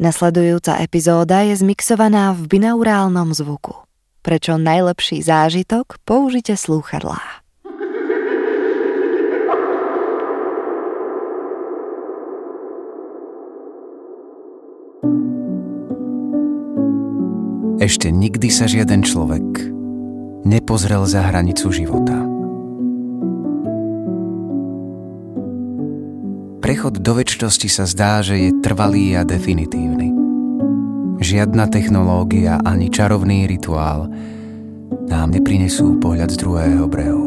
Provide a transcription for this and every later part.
Nasledujúca epizóda je zmixovaná v binaurálnom zvuku. Prečo najlepší zážitok použite slúchadlá. Ešte nikdy sa žiaden človek nepozrel za hranicu života. Prechod do väčšnosti sa zdá, že je trvalý a definitívny. Žiadna technológia ani čarovný rituál nám neprinesú pohľad z druhého brehu.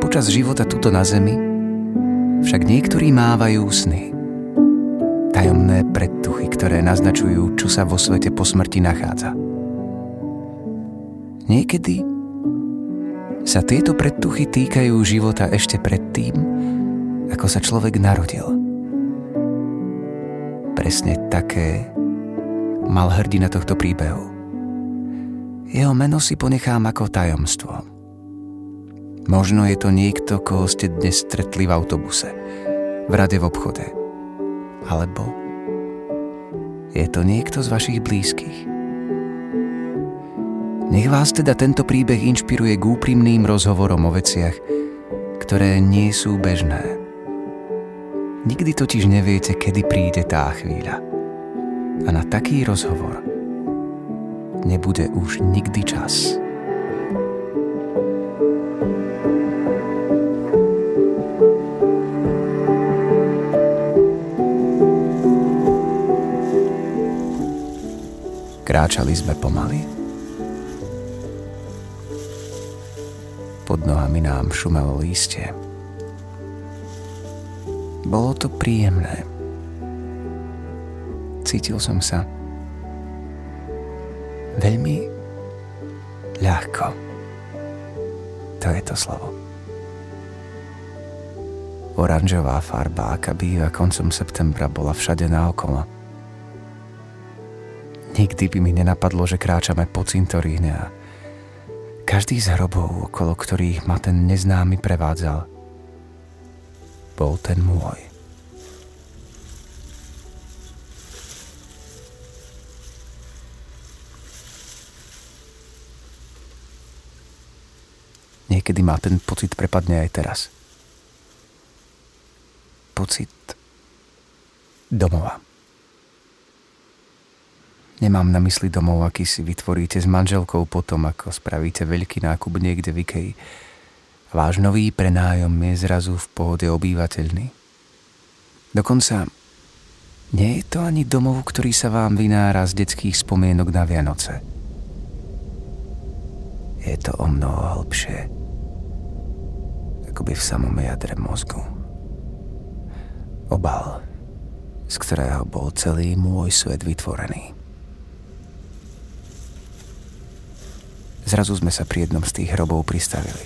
Počas života tuto na Zemi však niektorí mávajú sny. Tajomné predtuchy, ktoré naznačujú, čo sa vo svete po smrti nachádza. Niekedy sa tieto predtuchy týkajú života ešte predtým, ako sa človek narodil. Presne také mal hrdina tohto príbehu. Jeho meno si ponechám ako tajomstvo. Možno je to niekto, koho ste dnes stretli v autobuse, v rade v obchode. Alebo je to niekto z vašich blízkych. Nech vás teda tento príbeh inšpiruje k úprimným rozhovorom o veciach, ktoré nie sú bežné. Nikdy totiž neviete, kedy príde tá chvíľa. A na taký rozhovor nebude už nikdy čas. Kráčali sme pomaly. Pod nohami nám šumelo lístie. Bolo to príjemné. Cítil som sa veľmi ľahko. To je to slovo. Oranžová farba, aká býva koncom septembra, bola všade naokolo. Nikdy by mi nenapadlo, že kráčame po cintoríne a každý z hrobov, okolo ktorých ma ten neznámy prevádzal, bol ten môj. Niekedy má ten pocit prepadne aj teraz. Pocit domova. Nemám na mysli domov, aký si vytvoríte s manželkou potom, ako spravíte veľký nákup niekde v Ikei. Váš nový prenájom je zrazu v pohode obývateľný. Dokonca nie je to ani domov, ktorý sa vám vynára z detských spomienok na Vianoce. Je to o mnoho hlbšie, akoby v samom jadre mozgu. Obal, z ktorého bol celý môj svet vytvorený. Zrazu sme sa pri jednom z tých hrobov pristavili.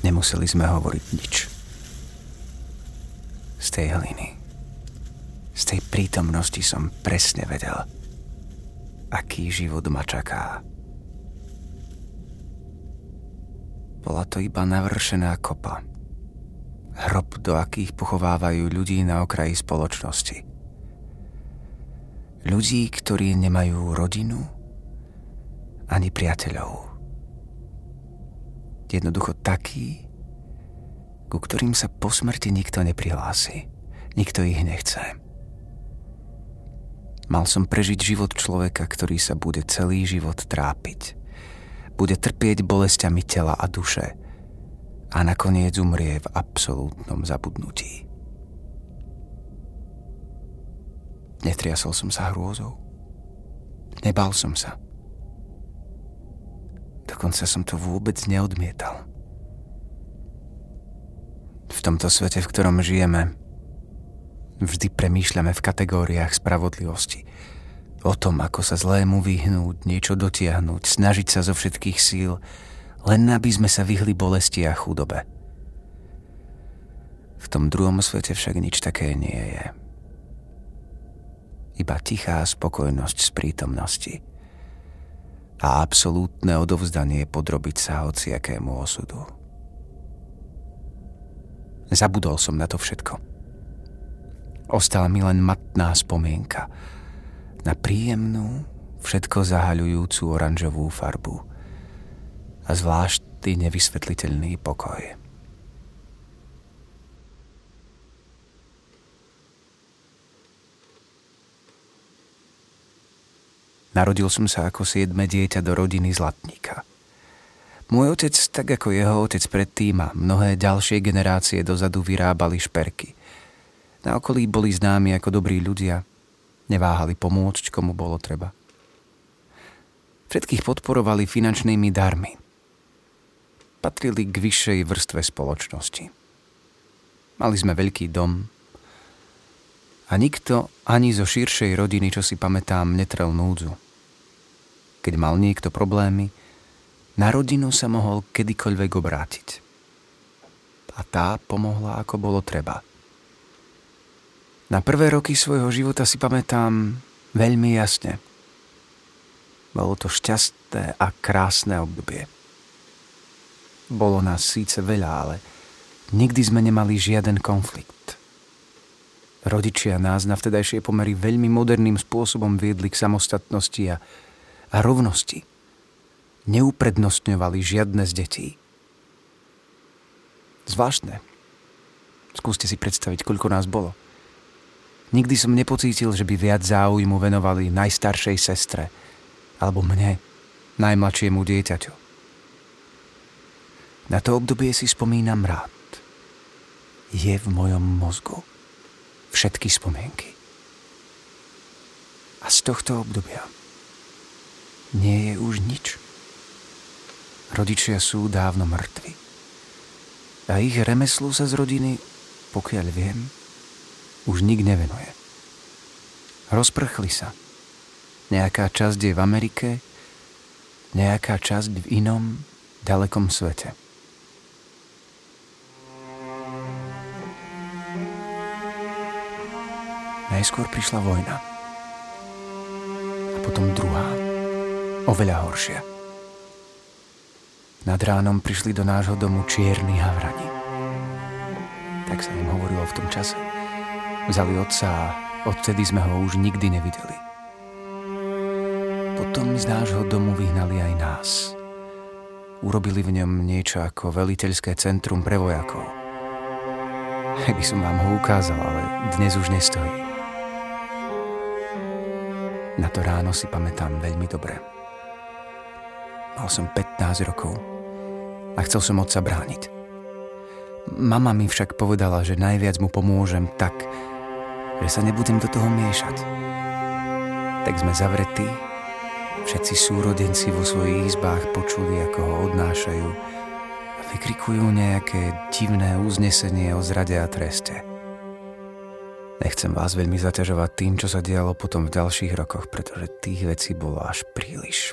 Nemuseli sme hovoriť nič. Z tej hliny, z tej prítomnosti som presne vedel, aký život ma čaká. Bola to iba navršená kopa. Hrob, do akých pochovávajú ľudí na okraji spoločnosti. Ľudí, ktorí nemajú rodinu, ani priateľov. Jednoducho taký, ku ktorým sa po smrti nikto neprihlási. Nikto ich nechce. Mal som prežiť život človeka, ktorý sa bude celý život trápiť. Bude trpieť bolestiami tela a duše a nakoniec umrie v absolútnom zabudnutí. Netriasol som sa hrôzou. Nebal som sa. Dokonca som to vôbec neodmietal. V tomto svete, v ktorom žijeme, vždy premýšľame v kategóriách spravodlivosti. O tom, ako sa zlému vyhnúť, niečo dotiahnuť, snažiť sa zo všetkých síl, len aby sme sa vyhli bolesti a chudobe. V tom druhom svete však nič také nie je. Iba tichá spokojnosť z prítomnosti – a absolútne odovzdanie podrobiť sa hociakému osudu. Zabudol som na to všetko. Ostala mi len matná spomienka na príjemnú, všetko zahaľujúcu oranžovú farbu a zvláštny nevysvetliteľný pokoj. Narodil som sa ako siedme dieťa do rodiny zlatníka. Môj otec, tak ako jeho otec predtým a mnohé ďalšie generácie dozadu vyrábali šperky. Na okolí boli známi ako dobrí ľudia, neváhali pomôcť, komu bolo treba. Všetkých podporovali finančnými darmi. Patrili k vyššej vrstve spoločnosti. Mali sme veľký dom a nikto ani zo širšej rodiny, čo si pamätám, netrel núdzu. Keď mal niekto problémy, na rodinu sa mohol kedykoľvek obrátiť. A tá pomohla, ako bolo treba. Na prvé roky svojho života si pamätám veľmi jasne – bolo to šťastné a krásne obdobie. Bolo nás síce veľa, ale nikdy sme nemali žiaden konflikt. Rodičia nás na vtedajšie pomery veľmi moderným spôsobom viedli k samostatnosti a, a rovnosti. Neuprednostňovali žiadne z detí. Zvláštne. Skúste si predstaviť, koľko nás bolo. Nikdy som nepocítil, že by viac záujmu venovali najstaršej sestre – alebo mne, najmladšiemu dieťaťu. Na to obdobie si spomínam rád. Je v mojom mozgu všetky spomienky. A z tohto obdobia nie je už nič. Rodičia sú dávno mŕtvi. A ich remeslu sa z rodiny, pokiaľ viem, už nik nevenuje. Rozprchli sa Nejaká časť je v Amerike, nejaká časť v inom, ďalekom svete. Najskôr prišla vojna. A potom druhá, oveľa horšia. Nad ránom prišli do nášho domu čierni havrani. Tak sa im hovorilo v tom čase. Vzali otca a odtedy sme ho už nikdy nevideli. Potom z nášho domu vyhnali aj nás. Urobili v ňom niečo ako veliteľské centrum pre vojakov. By som vám ho ukázal, ale dnes už nestojí. Na to ráno si pamätám veľmi dobre. Mal som 15 rokov a chcel som otca brániť. Mama mi však povedala, že najviac mu pomôžem tak, že sa nebudem do toho miešať. Tak sme zavretí Všetci súrodenci vo svojich izbách počuli, ako ho odnášajú a vykrikujú nejaké divné uznesenie o zrade a treste. Nechcem vás veľmi zaťažovať tým, čo sa dialo potom v ďalších rokoch, pretože tých vecí bolo až príliš.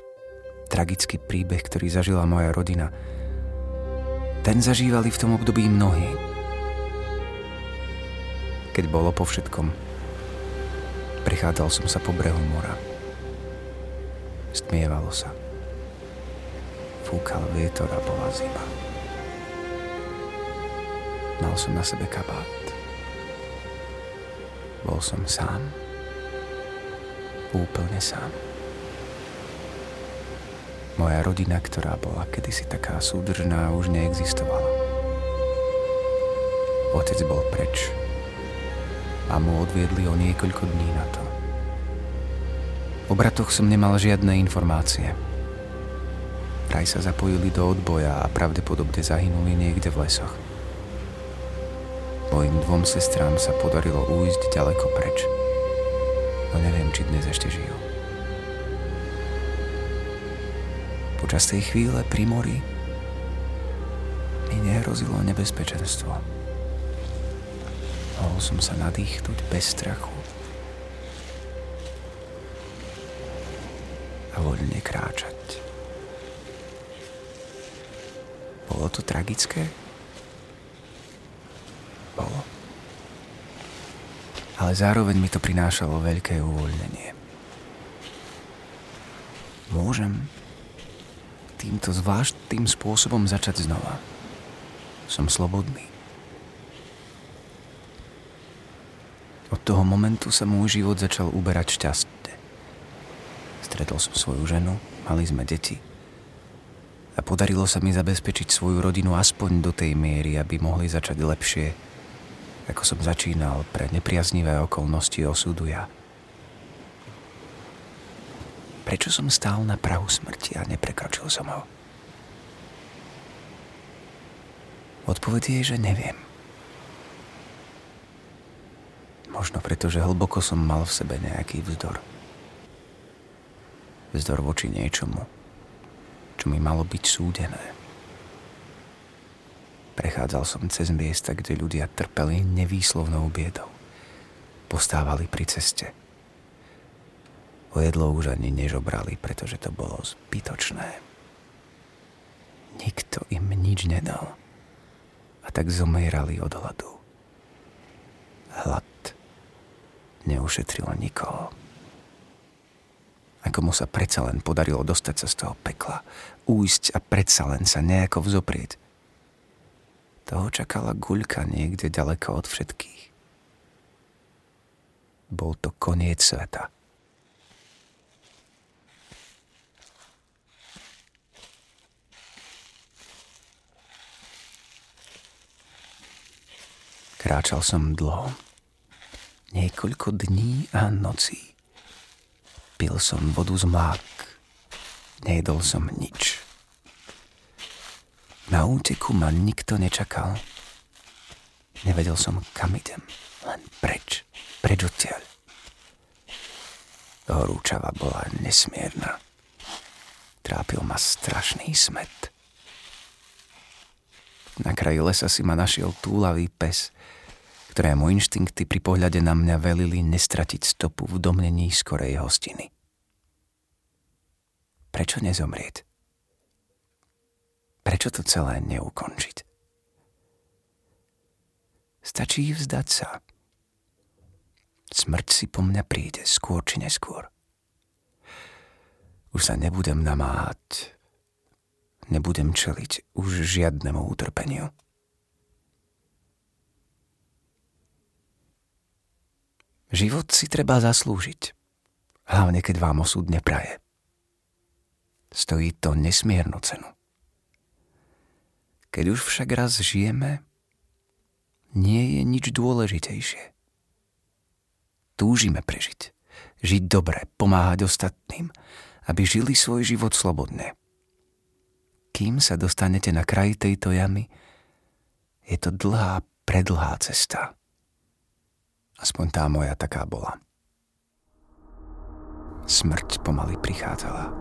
Tragický príbeh, ktorý zažila moja rodina, ten zažívali v tom období mnohí. Keď bolo po všetkom, prichádzal som sa po brehu mora. Stmievalo sa. Fúkal vietor a bola zima. Mal som na sebe kabát. Bol som sám. Úplne sám. Moja rodina, ktorá bola kedysi taká súdržná, už neexistovala. Otec bol preč. A mu odviedli o niekoľko dní na to. O bratoch som nemal žiadne informácie. Vraj sa zapojili do odboja a pravdepodobne zahynuli niekde v lesoch. Mojim dvom sestrám sa podarilo újsť ďaleko preč. No neviem, či dnes ešte žijú. Počas tej chvíle pri mori mi nehrozilo nebezpečenstvo. Mohol som sa nadýchnuť bez strachu a voľne kráčať. Bolo to tragické? Bolo. Ale zároveň mi to prinášalo veľké uvoľnenie. Môžem týmto zvláštnym spôsobom začať znova. Som slobodný. Od toho momentu sa môj život začal uberať šťastne. Stretol som svoju ženu, mali sme deti. A podarilo sa mi zabezpečiť svoju rodinu aspoň do tej miery, aby mohli začať lepšie, ako som začínal pre nepriaznivé okolnosti osudu ja. Prečo som stál na prahu smrti a neprekročil som ho? Odpoveď je, že neviem. Možno preto, že hlboko som mal v sebe nejaký vzdor. Vzdor voči niečomu, čo mi malo byť súdené. Prechádzal som cez miesta, kde ľudia trpeli nevýslovnou biedou. Postávali pri ceste – O jedlo už ani nežobrali, pretože to bolo zbytočné. Nikto im nič nedal. A tak zomierali od hladu. Hlad neušetril nikoho. Ako mu sa predsa len podarilo dostať sa z toho pekla, újsť a predsa len sa nejako vzoprieť. Toho čakala guľka niekde ďaleko od všetkých. Bol to koniec sveta. Kráčal som dlho. Niekoľko dní a nocí. Pil som vodu z mlák. Nejedol som nič. Na úteku ma nikto nečakal. Nevedel som, kam idem. Len preč. Preč odtiaľ. Horúčava bola nesmierna. Trápil ma strašný smet. Na kraji lesa si ma našiel túlavý pes, ktorému inštinkty pri pohľade na mňa velili nestratiť stopu v domnení skorej hostiny. Prečo nezomrieť? Prečo to celé neukončiť? Stačí vzdať sa. Smrť si po mňa príde skôr či neskôr. Už sa nebudem namáhať. Nebudem čeliť už žiadnemu utrpeniu. Život si treba zaslúžiť, hlavne keď vám osud nepraje. Stojí to nesmiernu cenu. Keď už však raz žijeme, nie je nič dôležitejšie. Túžime prežiť, žiť dobre, pomáhať ostatným, aby žili svoj život slobodne. Kým sa dostanete na kraj tejto jamy, je to dlhá, predlhá cesta. Aspoň tá moja taká bola. Smrť pomaly prichádzala.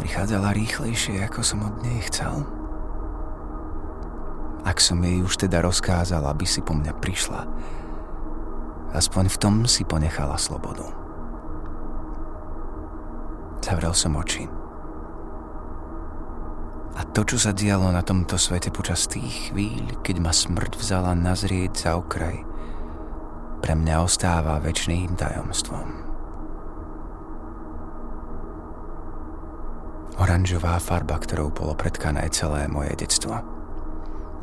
Prichádzala rýchlejšie, ako som od nej chcel. Ak som jej už teda rozkázal, aby si po mňa prišla, aspoň v tom si ponechala slobodu. Zavrel som oči. A to, čo sa dialo na tomto svete počas tých chvíľ, keď ma smrť vzala nazrieť za okraj, pre mňa ostáva väčšným tajomstvom. Oranžová farba, ktorou bolo predkané celé moje detstvo.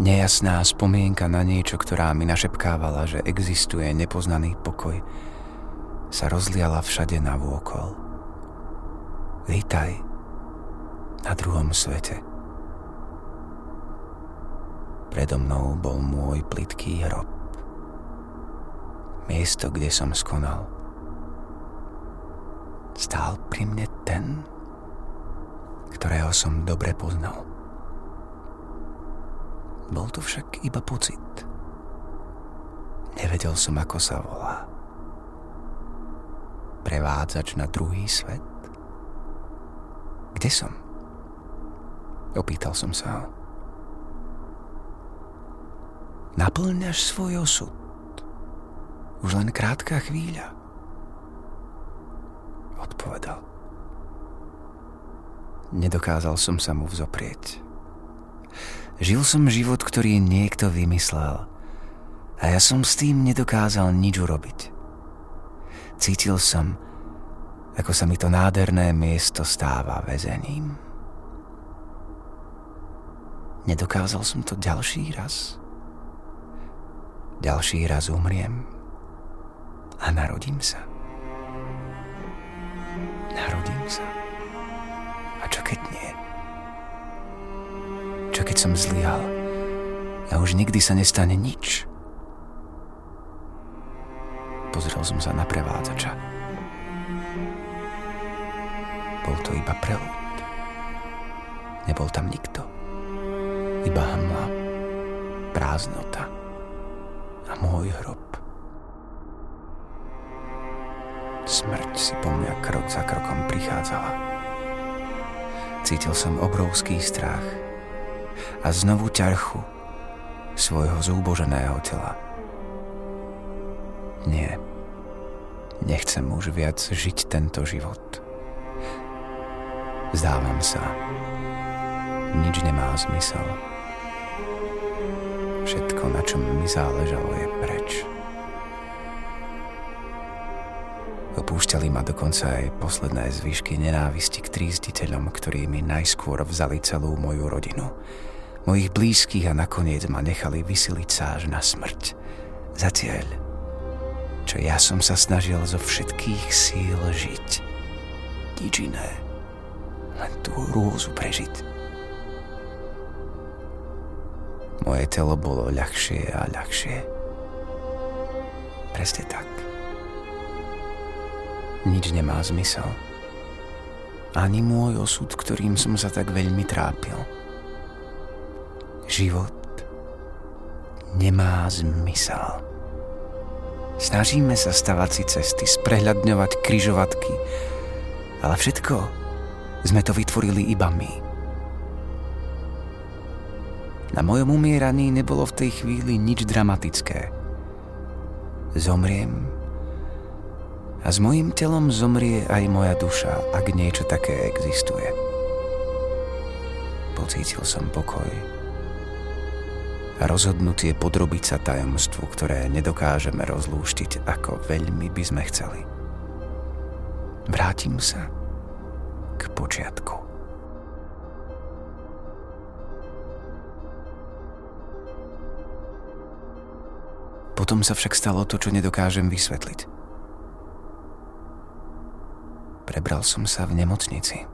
Nejasná spomienka na niečo, ktorá mi našepkávala, že existuje nepoznaný pokoj, sa rozliala všade na vôkol. Vítaj na druhom svete. Predo mnou bol môj plitký hrob miesto, kde som skonal. Stál pri mne ten, ktorého som dobre poznal. Bol to však iba pocit. Nevedel som, ako sa volá. Prevádzač na druhý svet? Kde som? Opýtal som sa ho. Naplňaš svoj osud. Už len krátka chvíľa. Odpovedal. Nedokázal som sa mu vzoprieť. Žil som život, ktorý niekto vymyslel a ja som s tým nedokázal nič urobiť. Cítil som, ako sa mi to nádherné miesto stáva väzením. Nedokázal som to ďalší raz. Ďalší raz umriem a narodím sa. Narodím sa. A čo keď nie? Čo keď som zlyhal a už nikdy sa nestane nič? Pozrel som sa na prevádzača. Bol to iba prelud. Nebol tam nikto. Iba hmla, prázdnota a môj hrob. Smrť si po mňa krok za krokom prichádzala. Cítil som obrovský strach a znovu ťarchu svojho zúboženého tela. Nie, nechcem už viac žiť tento život. Zdávam sa, nič nemá zmysel. Všetko, na čom mi záležalo, je preč. Opúšťali ma dokonca aj posledné zvyšky nenávisti k trízditeľom, ktorí mi najskôr vzali celú moju rodinu. Mojich blízkych a nakoniec ma nechali vysiliť sa až na smrť. Za čo ja som sa snažil zo všetkých síl žiť. Nič iné, len tú rôzu prežiť. Moje telo bolo ľahšie a ľahšie. Presne tak. Nič nemá zmysel. Ani môj osud, ktorým som sa tak veľmi trápil. Život nemá zmysel. Snažíme sa stavať si cesty, sprehľadňovať kryžovatky, ale všetko sme to vytvorili iba my. Na mojom umieraní nebolo v tej chvíli nič dramatické. Zomriem a s mojim telom zomrie aj moja duša, ak niečo také existuje. Pocítil som pokoj a rozhodnutie podrobiť sa tajomstvu, ktoré nedokážeme rozlúštiť, ako veľmi by sme chceli. Vrátim sa k počiatku. Potom sa však stalo to, čo nedokážem vysvetliť. Prebral som sa v nemocnici.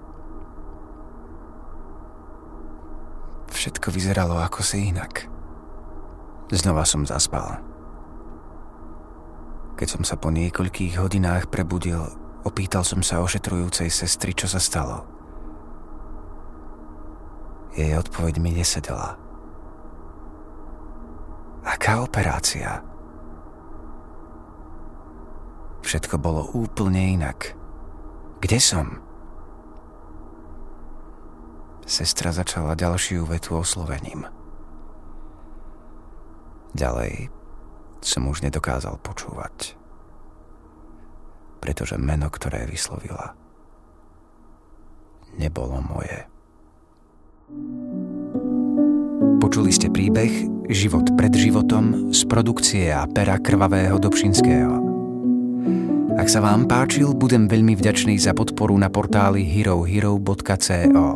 Všetko vyzeralo ako si inak. Znova som zaspal. Keď som sa po niekoľkých hodinách prebudil, opýtal som sa ošetrujúcej sestry, čo sa stalo. Jej odpoveď mi nesedela. Aká operácia? Všetko bolo úplne inak. Kde som? Sestra začala ďalšiu vetu oslovením. Ďalej som už nedokázal počúvať. Pretože meno, ktoré vyslovila, nebolo moje. Počuli ste príbeh Život pred životom z produkcie a pera krvavého Dobšinského. Ak sa vám páčil, budem veľmi vďačný za podporu na portáli herohero.co.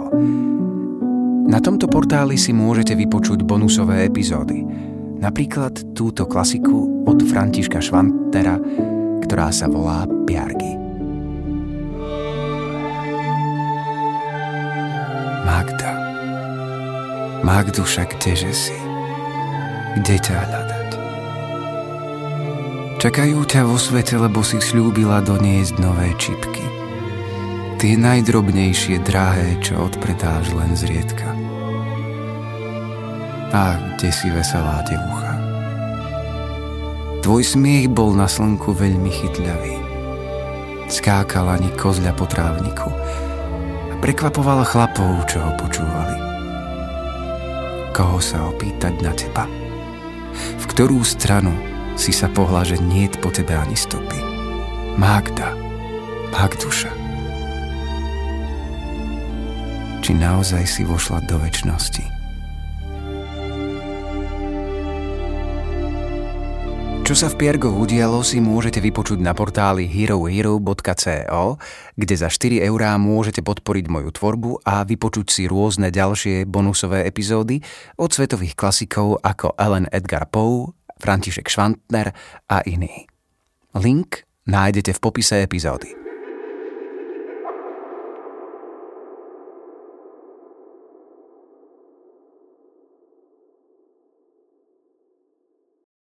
Na tomto portáli si môžete vypočuť bonusové epizódy, napríklad túto klasiku od Františka Švantera, ktorá sa volá Piargy. Magda. Magduša, kdeže si? Kde ťa hľadať? Čakajú ťa vo svete, lebo si slúbila doniesť nové čipky. Tie najdrobnejšie, drahé, čo odpretáš len zriedka. A kde si veselá devucha. Tvoj smiech bol na slnku veľmi chytľavý. Skákal ani kozľa po trávniku a prekvapovala chlapov, čo ho počúvali. Koho sa opýtať na teba? V ktorú stranu si sa pohla, že nie po tebe ani stopy. Magda, Magduša. Či naozaj si vošla do väčšnosti? Čo sa v Piergoch udialo, si môžete vypočuť na portáli herohero.co, kde za 4 eurá môžete podporiť moju tvorbu a vypočuť si rôzne ďalšie bonusové epizódy od svetových klasikov ako Ellen Edgar Poe, František Švantner a iní. Link nájdete v popise epizódy.